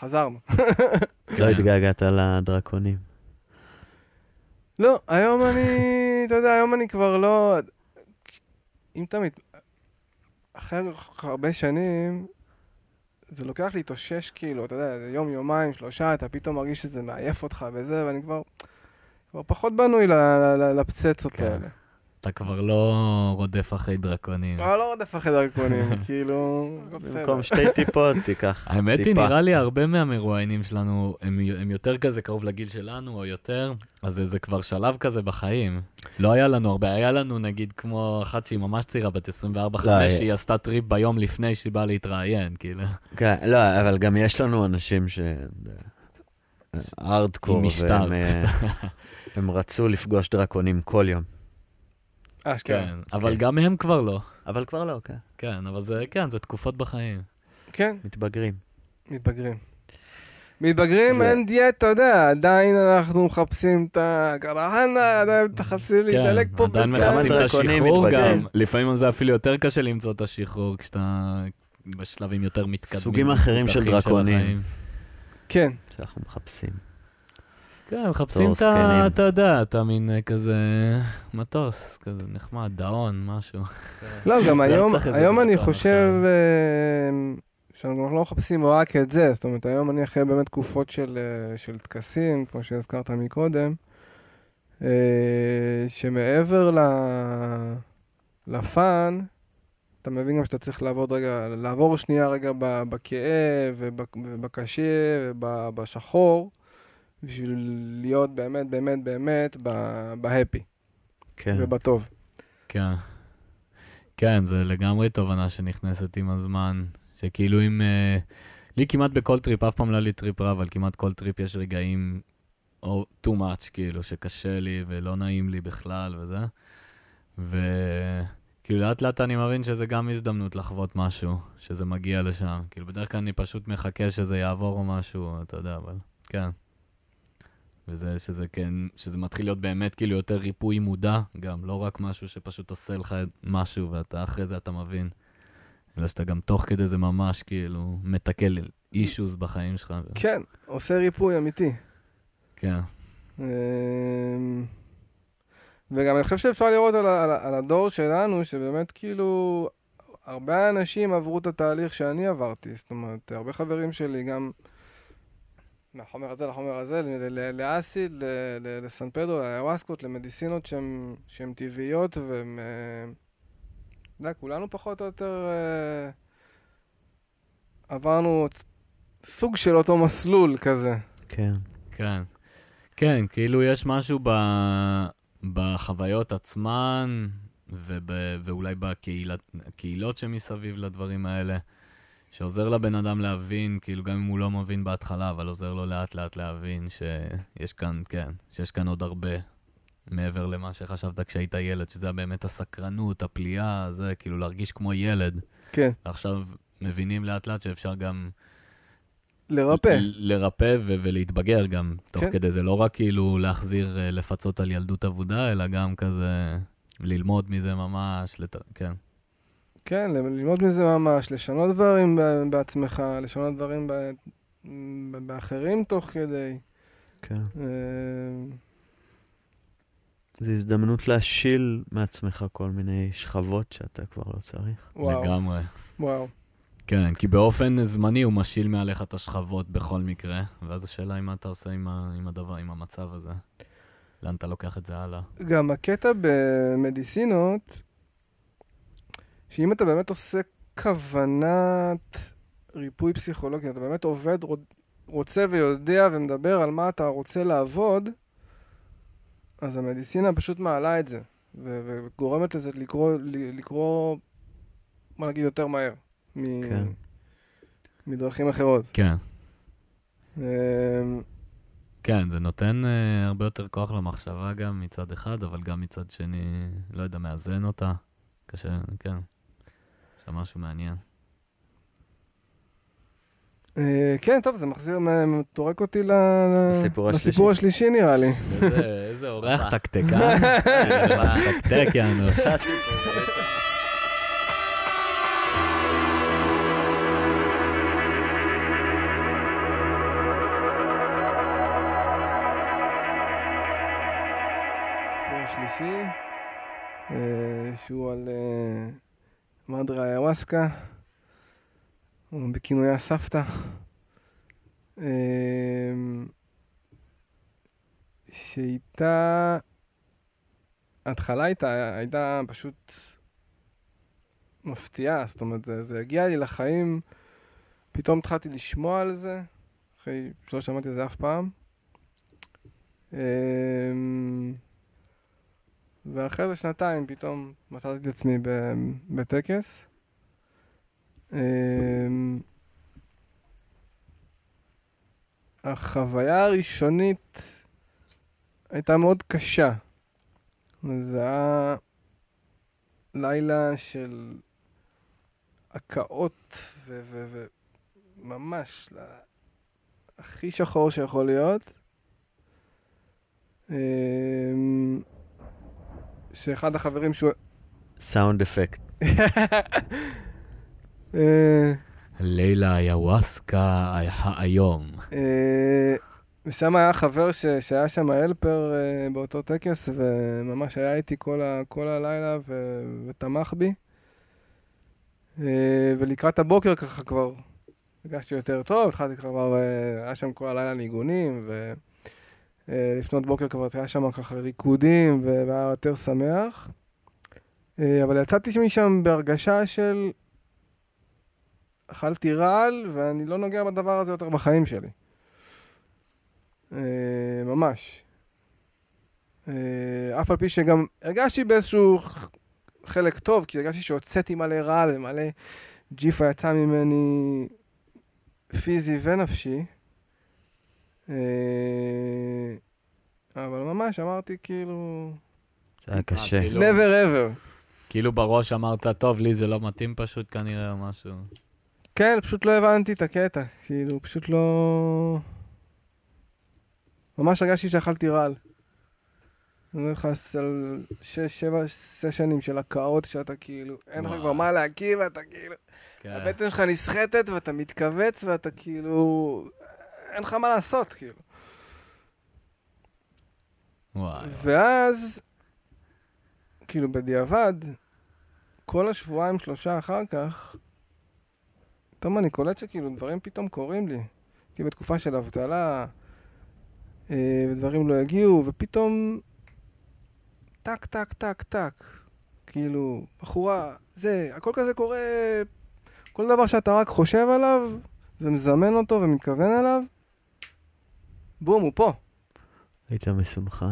חזרנו.
לא
כן.
התגעגעת לדרקונים.
לא, היום אני, אתה יודע, היום אני כבר לא... אם אתה מת... אחרי הרבה שנים, זה לוקח להתאושש, כאילו, אתה יודע, זה יום, יומיים, שלושה, אתה פתאום מרגיש שזה מעייף אותך וזה, ואני כבר... כבר פחות בנוי ל- ל- ל- לפצצות
כן.
האלה.
אתה כבר לא רודף אחרי דרקונים.
אבל לא רודף אחרי דרקונים, כאילו.
במקום שתי טיפות, תיקח
האמת היא,
טיפה.
נראה לי הרבה מהמרואיינים שלנו, הם, יותר כזה קרוב לגיל שלנו, או יותר, אז זה, כבר שלב כזה בחיים. לא היה לנו הרבה, היה לנו נגיד כמו אחת שהיא ממש צעירה, בת 24-5,
לא,
שהיא עשתה טריפ ביום לפני שהיא באה להתראיין, כאילו.
כן, לא, אבל גם יש לנו אנשים ש... ארדקור,
משטר.
והם אה, רצו לפגוש דרקונים כל יום.
אשכרה.
כן, אבל
כן.
גם הם כבר לא.
אבל כבר לא, כן.
כן, אבל זה, כן, זה תקופות בחיים.
כן,
מתבגרים.
מתבגרים. מתבגרים,
זה-
אין דיאט, אתה יודע, עדיין אנחנו מחפשים את הקרחנה, עדיין מחפשים להתעלק פה
כן, עדיין
בזמן.
מחפשים את
דרקונים
השחרור
מתבגרים.
גם. לפעמים זה אפילו יותר קשה למצוא את השחרור כשאתה בשלבים יותר מתקדמים.
סוגים אחרים של דרקונים.
כן,
שאנחנו מחפשים.
כן, מחפשים את ה... אתה יודע, את המין אה, כזה מטוס, כזה נחמד, דאון, משהו.
לא, גם היום, היום אני חושב. אה, שאנחנו גם לא מחפשים רק את זה, זאת אומרת, היום אני אחרי באמת תקופות של, אה, של טקסים, כמו שהזכרת מקודם, אה, שמעבר. ל fun, אתה מבין גם שאתה צריך לעבוד רגע, לעבור שנייה רגע בכאב ובק- ובקשה ובשחור, בשביל להיות באמת, באמת, באמת ב- ב happy
כן.
ובטוב.
כן. כן, זה לגמרי תובנה שנכנסת עם הזמן, שכאילו אם... אה, לי כמעט בכל טריפ, אף פעם לא היה לי טריפ רע, אבל כמעט כל טריפ יש רגעים, או too much, כאילו, שקשה לי ולא נעים לי בכלל וזה. וכאילו לאט לאט אני מבין שזה גם הזדמנות לחוות משהו, שזה מגיע לשם. כאילו בדרך כלל אני פשוט מחכה שזה יעבור או משהו, אתה יודע, אבל כן. וזה שזה כן, שזה מתחיל להיות באמת כאילו יותר ריפוי מודע, גם לא רק משהו שפשוט עושה לך משהו ואתה אחרי זה אתה מבין. אלא שאתה גם תוך כדי זה ממש כאילו מתקל אישוז בחיים שלך.
כן, עושה ריפוי אמיתי.
כן,
אמ, וגם אני חושב שאפשר לראות על, על, על הדור שלנו, שבאמת כאילו, הרבה אנשים עברו את התהליך שאני עברתי. זאת אומרת, הרבה חברים שלי גם מהחומר הזה לחומר הזה, ל- ל- לאסיד, ל- ל- לסן פדרו, לאיווסקות, למדיסינות שהן שהן טבעיות והן... אה, אתה יודע, כולנו פחות או יותר אה, עברנו סוג של אותו מסלול כזה.
כן.
כן. כן, כאילו יש משהו ב... בחוויות עצמן, וב... ואולי בקהילות שמסביב לדברים האלה, שעוזר לבן אדם להבין, כאילו גם אם הוא לא מבין בהתחלה, אבל עוזר לו לאט לאט להבין שיש כאן, כן, שיש כאן עוד הרבה מעבר למה שחשבת כשהיית ילד, שזה באמת הסקרנות, הפליאה, זה כאילו להרגיש כמו ילד.
כן.
ועכשיו מבינים לאט לאט שאפשר גם
לרפא.
לרפא ו- ולהתבגר גם, תוך
כן.
כדי זה לא רק כאילו להחזיר, אה, לפצות על ילדות אבודה, אלא גם כזה ללמוד מזה ממש, לת... כן.
כן, ללמוד מזה ממש, לשנות דברים בעצמך, לשנות דברים ב- ב- באחרים תוך כדי.
כן.
אה,
זו הזדמנות להשיל מעצמך כל מיני שכבות שאתה כבר לא צריך.
וואו,
לגמרי.
וואו.
כן, כי באופן זמני הוא משיל מעליך את השכבות בכל מקרה, ואז השאלה היא מה אתה עושה עם, ה... עם הדבר, עם המצב הזה. לאן אתה לוקח את זה הלאה.
גם הקטע במדיסינות, שאם אתה באמת עושה כוונת ריפוי פסיכולוגי, אתה באמת עובד, רוצ- רוצה ויודע ומדבר על מה אתה רוצה לעבוד, אז המדיסינה פשוט מעלה את זה, ו- וגורמת לזה לקרוא, לקרוא, מה נגיד, יותר מהר, מ-
כן.
מדרכים אחרות.
כן.
אמ,
כן, זה נותן uh, הרבה יותר כוח למחשבה גם מצד אחד, אבל גם מצד שני, לא יודע, מאזן אותה. קשה, כן. יש שם משהו מעניין.
אה, כן, טוב, זה מחזיר, טורק אותי
לסיפור השלישי.
נראה לי.
איזה- אורח תקתקן. תקתק, יענו.
השלישי, אה, שהוא על אה, מדרה איוואסקה, או בכינויה סבתא. אה, שאיתה, ההתחלה הייתה, הייתה פשוט מפתיעה, זאת אומרת, זה, זה הגיע לי לחיים, פתאום התחלתי לשמוע על זה, אחרי שלא שמעתי על זה אף פעם. אמ, ואחרי זה שנתיים פתאום מצאתי את עצמי בטקס. אמ, החוויה הראשונית הייתה מאוד קשה. זה היה לילה של הקאות ו- וממש הכי שחור שיכול להיות. שאחד החברים שהוא...
סאונד אפקט.
אה,
לילה איוואסקה היום.
אה, ושם היה חבר ש, שהיה שם הלפר אה, באותו טקס, וממש היה איתי כל, ה, כל הלילה ו, ותמך בי. אה, ולקראת הבוקר ככה כבר הרגשתי יותר טוב, התחלתי כבר, אה, היה שם כל הלילה ניגונים, ולפנות בוקר כבר היה שם ככה ריקודים, והיה יותר שמח. אה, אבל יצאתי משם בהרגשה של אכלתי רעל, ואני לא נוגע בדבר הזה יותר בחיים שלי. אה, ממש. אה, אף על פי שגם הרגשתי באיזשהו חלק טוב, כי הרגשתי שהוצאתי מלא רעל ומלא ג'יפה יצא ממני פיזי ונפשי. אה, אבל ממש אמרתי כאילו,
זה היה קשה.
כאילו-
never ever.
כאילו בראש אמרת, טוב, לי זה לא מתאים פשוט כנראה או משהו.
כן, פשוט לא הבנתי את הקטע. כאילו, פשוט לא... ממש הרגשתי שאכלתי רעל. אני אומר לך, על שש, שבע סשנים של הקאות, שאתה כאילו, אין לך. כבר מה להקיא, ואתה כאילו,
כן.
הבטן שלך נסחטת, ואתה מתכווץ, ואתה כאילו, אין לך מה לעשות, כאילו.
וואי.
ואז, כאילו, בדיעבד, כל השבועיים, שלושה אחר כך, פתאום אני קולט שכאילו דברים פתאום קורים לי. הייתי בתקופה של אבטלה, אה, ודברים לא הגיעו, ופתאום, טק, טק, טק, טק. כאילו, בחורה, זה, הכל כזה קורה, כל דבר שאתה רק חושב עליו, ומזמן אותו ומתכוון אליו, בום, הוא פה.
היית מסונכן.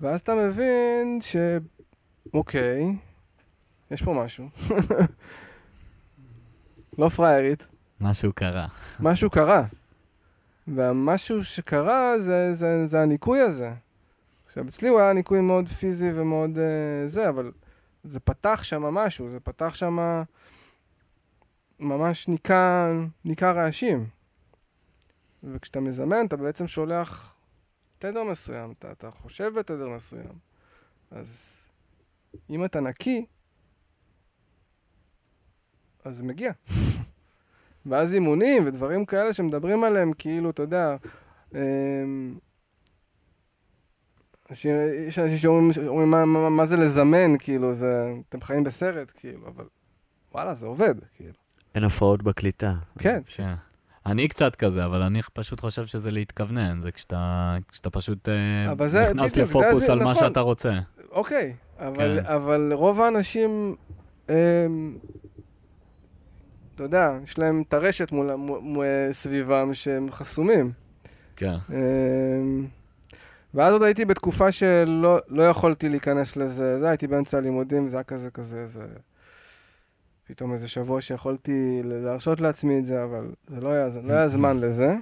ואז אתה מבין ש... אוקיי, יש פה משהו. לא פריירית,
משהו קרה.
משהו קרה. והמשהו שקרה זה, זה, זה הניקוי הזה. עכשיו, אצלי הוא היה ניקוי מאוד פיזי ומאוד uh, זה, אבל זה פתח שם משהו, זה פתח שם ממש ניקה, ניקה רעשים. וכשאתה מזמן, אתה בעצם שולח תדר מסוים, אתה, אתה חושב בתדר מסוים. אז אם אתה נקי, אז זה מגיע. ואז אימונים ודברים כאלה שמדברים עליהם, כאילו, אתה יודע, אמ, יש אנשים שאומרים, שאומרים מה, מה, מה זה לזמן, כאילו, זה, אתם חיים בסרט, כאילו, אבל וואלה, זה עובד, כאילו.
אין הפרעות בקליטה.
כן,
כן. אני קצת כזה, אבל אני פשוט חושב שזה להתכוונן, זה כשאתה, כשאתה פשוט אה,
זה-
נכנס
בדיוק, זה-
לפוקוס
זה-
על מה
נכון.
שאתה רוצה.
אוקיי, אבל,
כן.
אבל רוב האנשים, אמ, אתה יודע, יש להם טרשת מול, מול, מול סביבם שהם חסומים.
כן.
אמ, ואז עוד הייתי בתקופה שלא לא יכולתי להיכנס לזה, זה הייתי באמצע הלימודים, זה היה כזה כזה, זה... פתאום איזה שבוע שיכולתי להרשות לעצמי את זה, אבל זה לא היה, זה לא היה זמן לזה.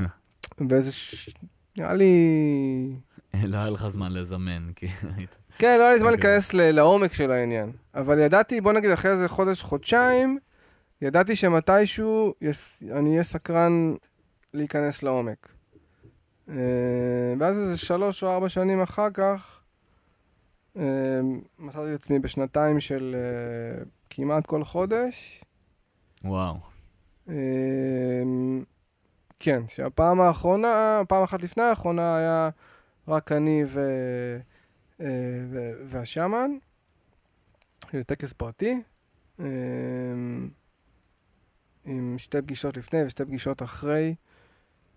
ואיזה ש... נראה לי...
לא היה לך זמן לזמן, כי היית...
כן, לא היה לי זמן
אוקיי.
להיכנס לעומק של העניין. אבל ידעתי, בוא נגיד אחרי איזה חודש, חודשיים, ידעתי שמתישהו. אני אהיה סקרן להיכנס לעומק. אה, ואז איזה שלוש או ארבע שנים אחר כך, אה, מצאתי את עצמי בשנתיים של אה, כמעט כל חודש.
וואו.
אה, כן, שהפעם האחרונה, פעם אחת לפני האחרונה היה רק אני ו... אה, ו- והשאמן, זה טקס פרטי, אה, עם שתי פגישות לפני ושתי פגישות אחרי,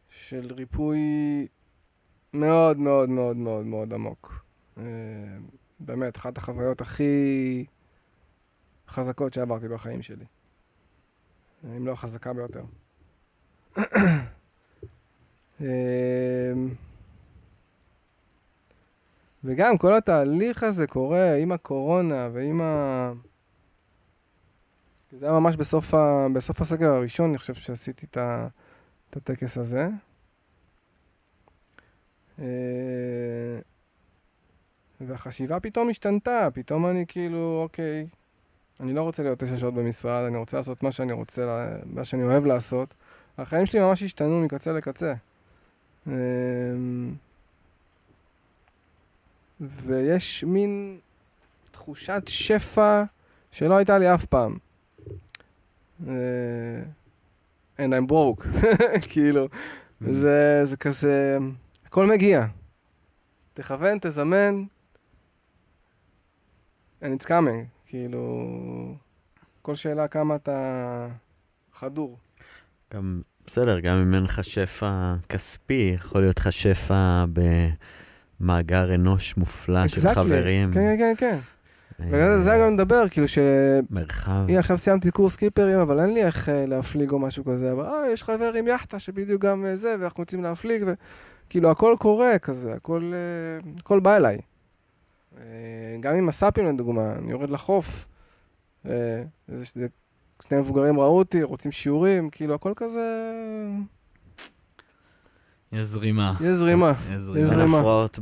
של ריפוי מאוד מאוד מאוד מאוד מאוד עמוק. אה, באמת, אחת החוויות הכי חזקות שעברתי בחיים שלי. אם לא החזקה ביותר. אמ, וגם כל התהליך הזה קורה עם הקורונה ועם ה... זה היה ממש בסוף, ה... בסוף הסגר הראשון, אני חושב שעשיתי את, ה... את הטקס הזה. אה, והחשיבה פתאום השתנתה, פתאום אני כאילו, אוקיי, אני לא רוצה להיות תשע שעות במשרד, אני רוצה לעשות מה שאני רוצה, מה שאני אוהב לעשות. החיים שלי ממש השתנו מקצה לקצה. אמ, ויש מין תחושת שפע שלא הייתה לי אף פעם. אה, and I'm broke, כאילו, זה, זה כזה, הכל מגיע. תכוון, תזמן, and it's coming, כאילו, כל שאלה כמה אתה חדור.
גם, בסדר, גם אם אין לך שפע כספי, יכול להיות לך שפע במאגר אנוש מופלא של
Exactly.
חברים.
כן, כן, כן.
אה,
ועל זה אני גם מדבר, כאילו ש...
מרחב.
הנה, עכשיו סיימתי קורס קיפרים, אבל אין לי איך אה, להפליג או משהו כזה, אבל אה, יש חבר עם יאכטה שבדיוק גם אה, זה, ואנחנו רוצים להפליג, וכאילו, הכל קורה כזה, הכל, אה, הכל בא אליי. אה, גם עם הסאפים לדוגמה, אני יורד לחוף, אה, שני מבוגרים ראו אותי, רוצים שיעורים, כאילו, הכל כזה...
יש זרימה.
יש זרימה.
יש זרימה.
אין. הפרעות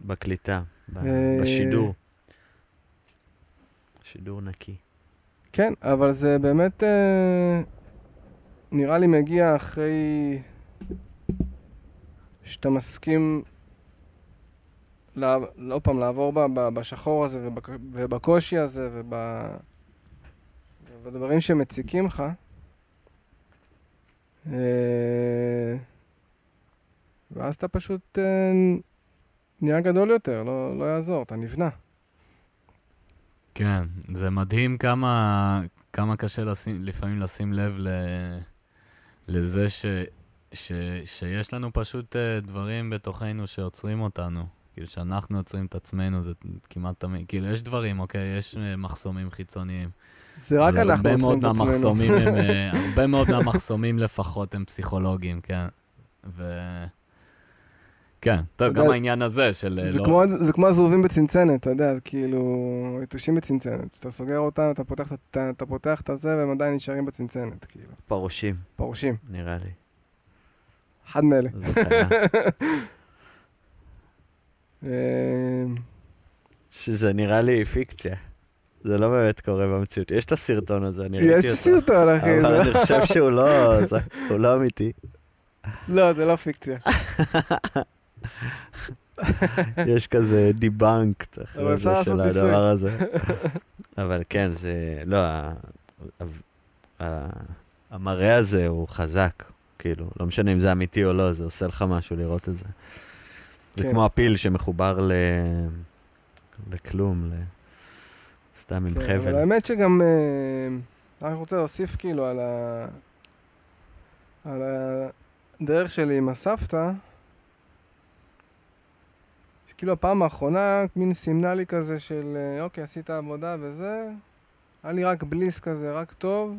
בקליטה,
אה,
בשידור. שידור נקי.
כן, אבל זה באמת אה, נראה לי מגיע אחרי שאתה מסכים, לא פעם, לעבור ב, ב, בשחור הזה ובק, ובקושי הזה וב, ובדברים שמציקים לך. אה, ואז אתה פשוט אה, נהיה גדול יותר, לא, לא יעזור, אתה נבנה.
כן, זה מדהים כמה, כמה קשה לשים, לפעמים לשים לב ל, לזה ש, ש, שיש לנו פשוט אה, דברים בתוכנו שעוצרים אותנו. כאילו שאנחנו עוצרים את עצמנו, זה כמעט תמיד, כאילו יש דברים, אוקיי? יש אה, מחסומים חיצוניים.
זה רק אנחנו עוצרים את עצמנו.
הם, אה, הרבה מאוד מהמחסומים לפחות הם פסיכולוגיים, כן. ו... כן, טוב,
אתה
גם
יודע,
העניין הזה של... אה,
זה,
לא-
כמו, זה כמו הזבובים בצנצנת, אתה יודע, כאילו, יתושים בצנצנת. אתה סוגר אותם, אתה פותח, את ה- אתה פותח את הזה, והם עדיין נשארים בצנצנת, כאילו.
פרושים,
פורשים.
נראה לי.
אחד מאלה. אמ,
שזה נראה לי פיקציה. זה לא באמת קורה במציאות. יש את הסרטון הזה, אני ראיתי
יש
אותו.
סרטון, אחי.
אבל אני חושב שהוא לא, זה- הוא לא אמיתי.
לא, זה לא פיקציה.
יש כזה דיבנק אחרי זה של. הדבר הזה. אבל כן, זה, לא, המראה הזה הוא חזק, כאילו, לא משנה אם זה אמיתי או לא, זה עושה לך משהו לראות את זה. זה
כן.
כמו הפיל שמחובר ל... לכלום, ל... סתם עם
כן,
חבל.
אבל האמת שגם, אה, אני רוצה להוסיף כאילו על ה... על הדרך שלי עם הסבתא, שכאילו הפעם האחרונה מין סימנה לי כזה של, אה, אוקיי, עשית עבודה וזה, היה לי רק בליס כזה, רק טוב,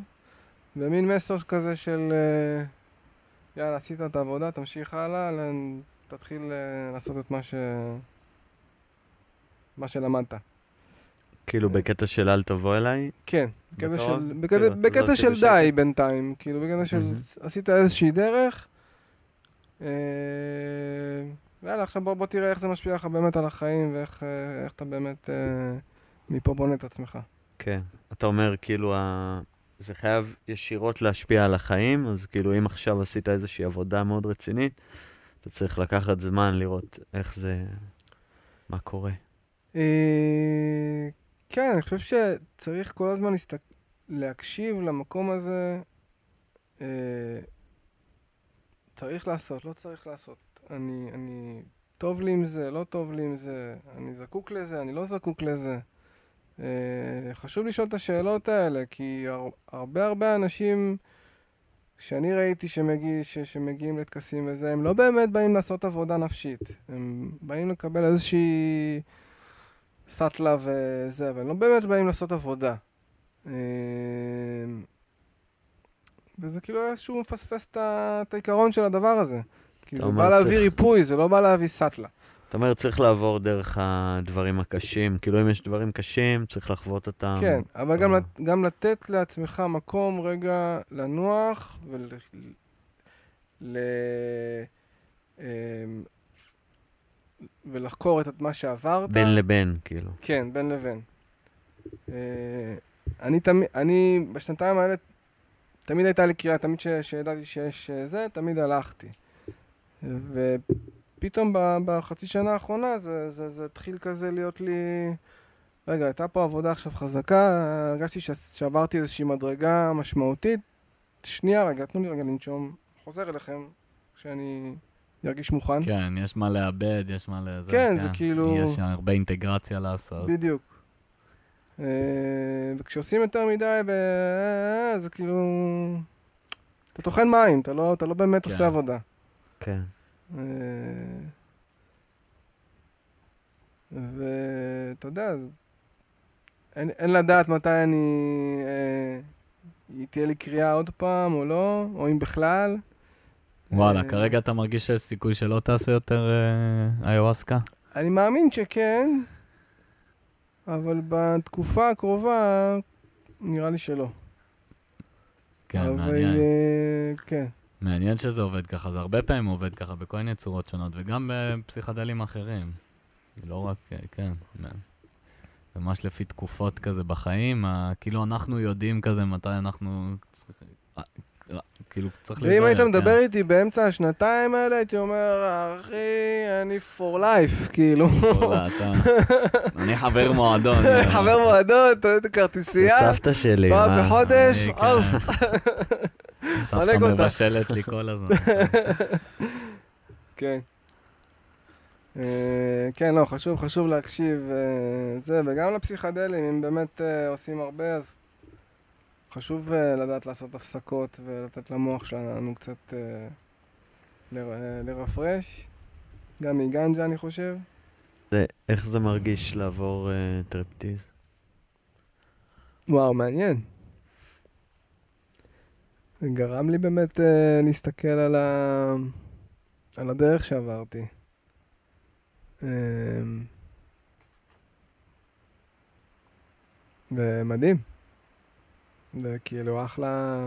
ומין מסר כזה של אה, יאללה, עשית את העבודה, תמשיך הלאה, תתחיל אה, לעשות את מה ש... מה שלמדת.
כאילו בקטע של אל תבוא אליי,
כן, בקטע? של,
כאילו,
בקטע,
אתה
בקטע
לא
של? די בינתיים, כאילו בקטע של. עשית איזושהי דרך, אה, יאללה עכשיו בוא, בוא תראה איך זה משפיע לך באמת על החיים ואיך אה, איך אתה באמת אה, מפה בונה את עצמך.
כן. אתה אומר, כאילו, ה... זה חייב ישירות להשפיע על החיים, אז כאילו, אם עכשיו עשית איזושהי עבודה מאוד רצינית, אתה צריך לקחת זמן לראות איך זה, מה קורה.
אה, כן, אני חושב שצריך כל הזמן. להקשיב למקום הזה. אה, צריך לעשות, לא צריך לעשות. אני, אני, טוב לי עם זה, לא טוב לי עם זה, אני זקוק לזה, אני לא זקוק לזה. אה, חשוב לשאול את השאלות האלה, כי הר, הרבה הרבה אנשים שאני ראיתי שמגיע, ש, שמגיעים לטקסים וזה, הם לא באמת באים לעשות עבודה נפשית. הם באים לקבל איזושהי... סאטלה וזה, אבל הם לא באמת באים לעשות עבודה. אה, וזה כאילו איזשהו מפספס את העיקרון של הדבר הזה. כי זה בא להביא ריפוי, זה לא בא להביא סאטלה.
אתה אומר, צריך לעבור דרך הדברים הקשים. כאילו, אם יש דברים קשים, צריך לחוות אותם.
כן, אבל גם. לת- גם לתת לעצמך מקום רגע לנוח ול... ל... אמ, ולחקור את מה שעברת.
בין לבין, כאילו.
כן, בין לבין. אה, אני תמיד, אני בשנתיים האלה, תמיד הייתה לי קריאה, תמיד ש- שידעתי שיש אה, זה, תמיד הלכתי. ופתאום ב- בחצי שנה האחרונה זה, זה, זה התחיל כזה להיות לי... רגע, הייתה פה עבודה עכשיו חזקה, הרגשתי ש- שעברתי איזושהי מדרגה משמעותית. שנייה רגע, תנו לי רגע לנשום. חוזר אליכם כשאני ארגיש מוכן.
כן, יש מה לאבד, יש מה לזה.
כן, זה כאילו-
יש הרבה אינטגרציה לעשות.
בדיוק. אה, וכשעושים יותר מדי, ב... אה, זה כאילו... אתה טוחן מים, אתה לא, אתה לא באמת
כן.
עושה עבודה.
כן.
ואתה יודע, אין, אין לדעת מתי אני... אה, תהיה לי קריאה עוד פעם או לא, או אם בכלל.
וואלה,
אה,
כרגע אתה מרגיש שיש סיכוי שלא תעשה יותר אה, איוואסקה?
אני מאמין שכן, אבל בתקופה הקרובה נראה לי שלא.
כן,
אבל,
מעניין.
אה, כן.
מעניין שזה עובד ככה, זה הרבה פעמים עובד ככה בכל מיני צורות שונות, וגם בפסיכדלים אחרים. לא רק, אה, כן. ממש לפי תקופות כזה בחיים, כאילו אנחנו יודעים כזה מתי אנחנו צריכים, אה, אה, כאילו צריך
ואם היית
כן.
מדבר איתי באמצע השנתיים האלה, הייתי אומר, אחי, אני for life, כאילו.
אני חבר מועדון.
חבר מועדון, אתה יודע,
זה
כרטיסייה,
סבתא שלי,
פעם? בחודש,
כן.
אז...
סבתא. מבשלת לי כל הזמן.
כן. אה, כן, לא, חשוב, חשוב להקשיב אה, זה, וגם לפסיכדלים, אם באמת אה, עושים הרבה, אז חשוב לדעת לעשות הפסקות ולתת למוח שלנו קצת ל- לרפרש. גם מגנג'ה, אני חושב.
איך זה מרגיש לעבור טרפטיז?
וואו, מעניין. זה גרם לי באמת אה, להסתכל על, ה... על הדרך שעברתי. אה, ומדהים. זה כאילו אחלה...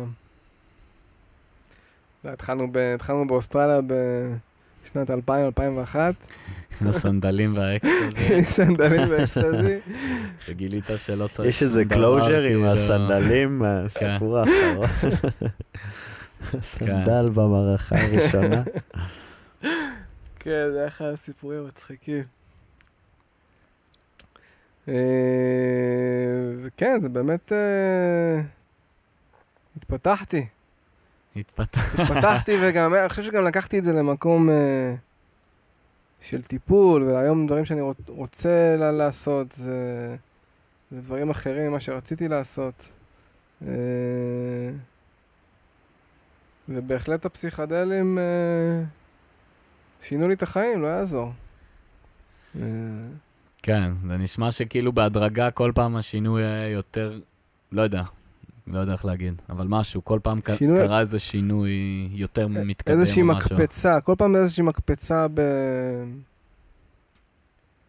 זה התחלנו, ב... התחלנו באוסטרליה בשנת 2000-2001,
עם הסנדלים והאקסטזי,
עם סנדלים ואקסטזי.
שגילית שלא צריך
יש איזה closure עם
כאילו.
הסנדלים מהסיפור האחרון. סנדל במערכה הראשונה.
כן, זה היה אחד הסיפורים המצחיקים. אה, וכן, זה באמת... אה, התפתחתי.
התפתח.
התפתחתי וגם, אני חושב שגם לקחתי את זה למקום אה, של טיפול, והיום דברים שאני רוצ- רוצה לעשות, זה, זה דברים אחרים ממה שרציתי לעשות. אה, ובהחלט הפסיכדלים אה, שינו לי את החיים, לא יעזור.
כן, זה נשמע שכאילו בהדרגה כל פעם השינוי היה יותר לא יודע, לא יודע איך להגיד, אבל משהו, כל פעם
שינוי-
קרה איזה שינוי יותר מתקדם או
איזושהי
משהו.
מקפצה, כל פעם איזושהי מקפצה ב...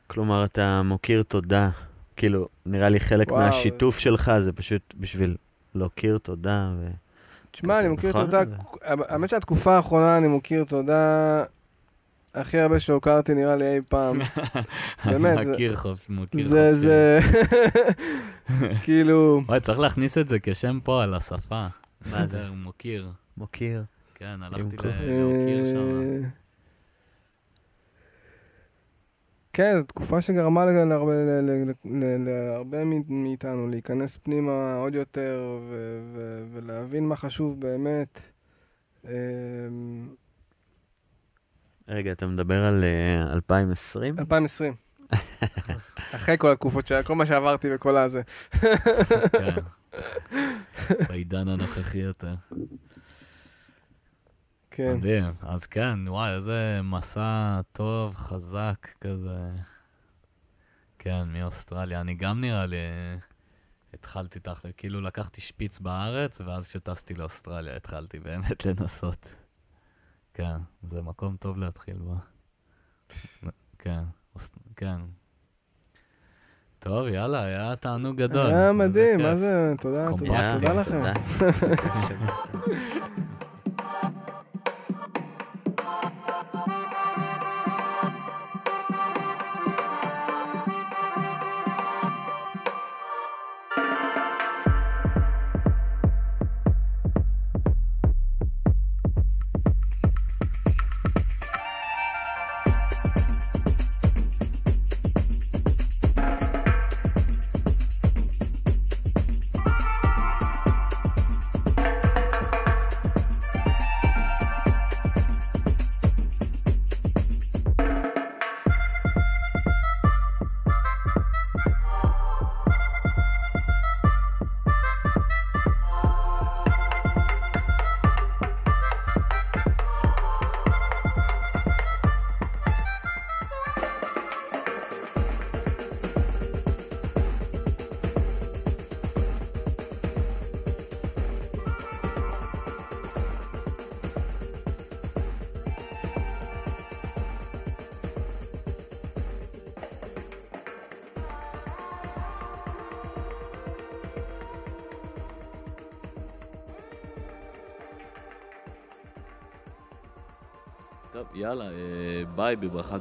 כלומר, אתה מוקיר תודה. כאילו, נראה לי חלק
וואו,
מהשיתוף
זה-
שלך זה פשוט בשביל להוקיר תודה. ו...
תשמע, אני מכיר
נכון,
תודה, האמת שהתקופה האחרונה אני מכיר תודה הכי הרבה שהוכרתי נראה לי אי פעם. באמת, זה-
מכיר חופשי, מכיר
זה,
חופשי.
זה, כאילו,
וואי, צריך להכניס את זה כשם פה על השפה.
מה זה?
הוא מוקיר.
מוקיר.
כן, הלכתי להוקיר שם.
כן, זו תקופה שגרמה להרבה, מאיתנו להיכנס פנימה עוד יותר ולהבין מה חשוב באמת.
רגע, אתה מדבר על אה, 2020?
2020. אחרי כל התקופות שהיה, כל מה שעברתי וכל הזה.
כן. בעידן הנוכחי יותר.
כן.
מדהים. אז כן, וואי, איזה מסע טוב, חזק כזה. כן, מאוסטרליה. אני גם נראה לי התחלתי תכל'ס, כאילו לקחתי שפיץ בארץ, ואז כשטסתי לאוסטרליה התחלתי באמת לנסות. כן, זה מקום טוב להתחיל בו. כן, כן. טוב, יאללה, היה תענוג גדול.
היה מדהים. מה זה, תודה, תודה לכם.
יאללה, אה, ביי בברכת...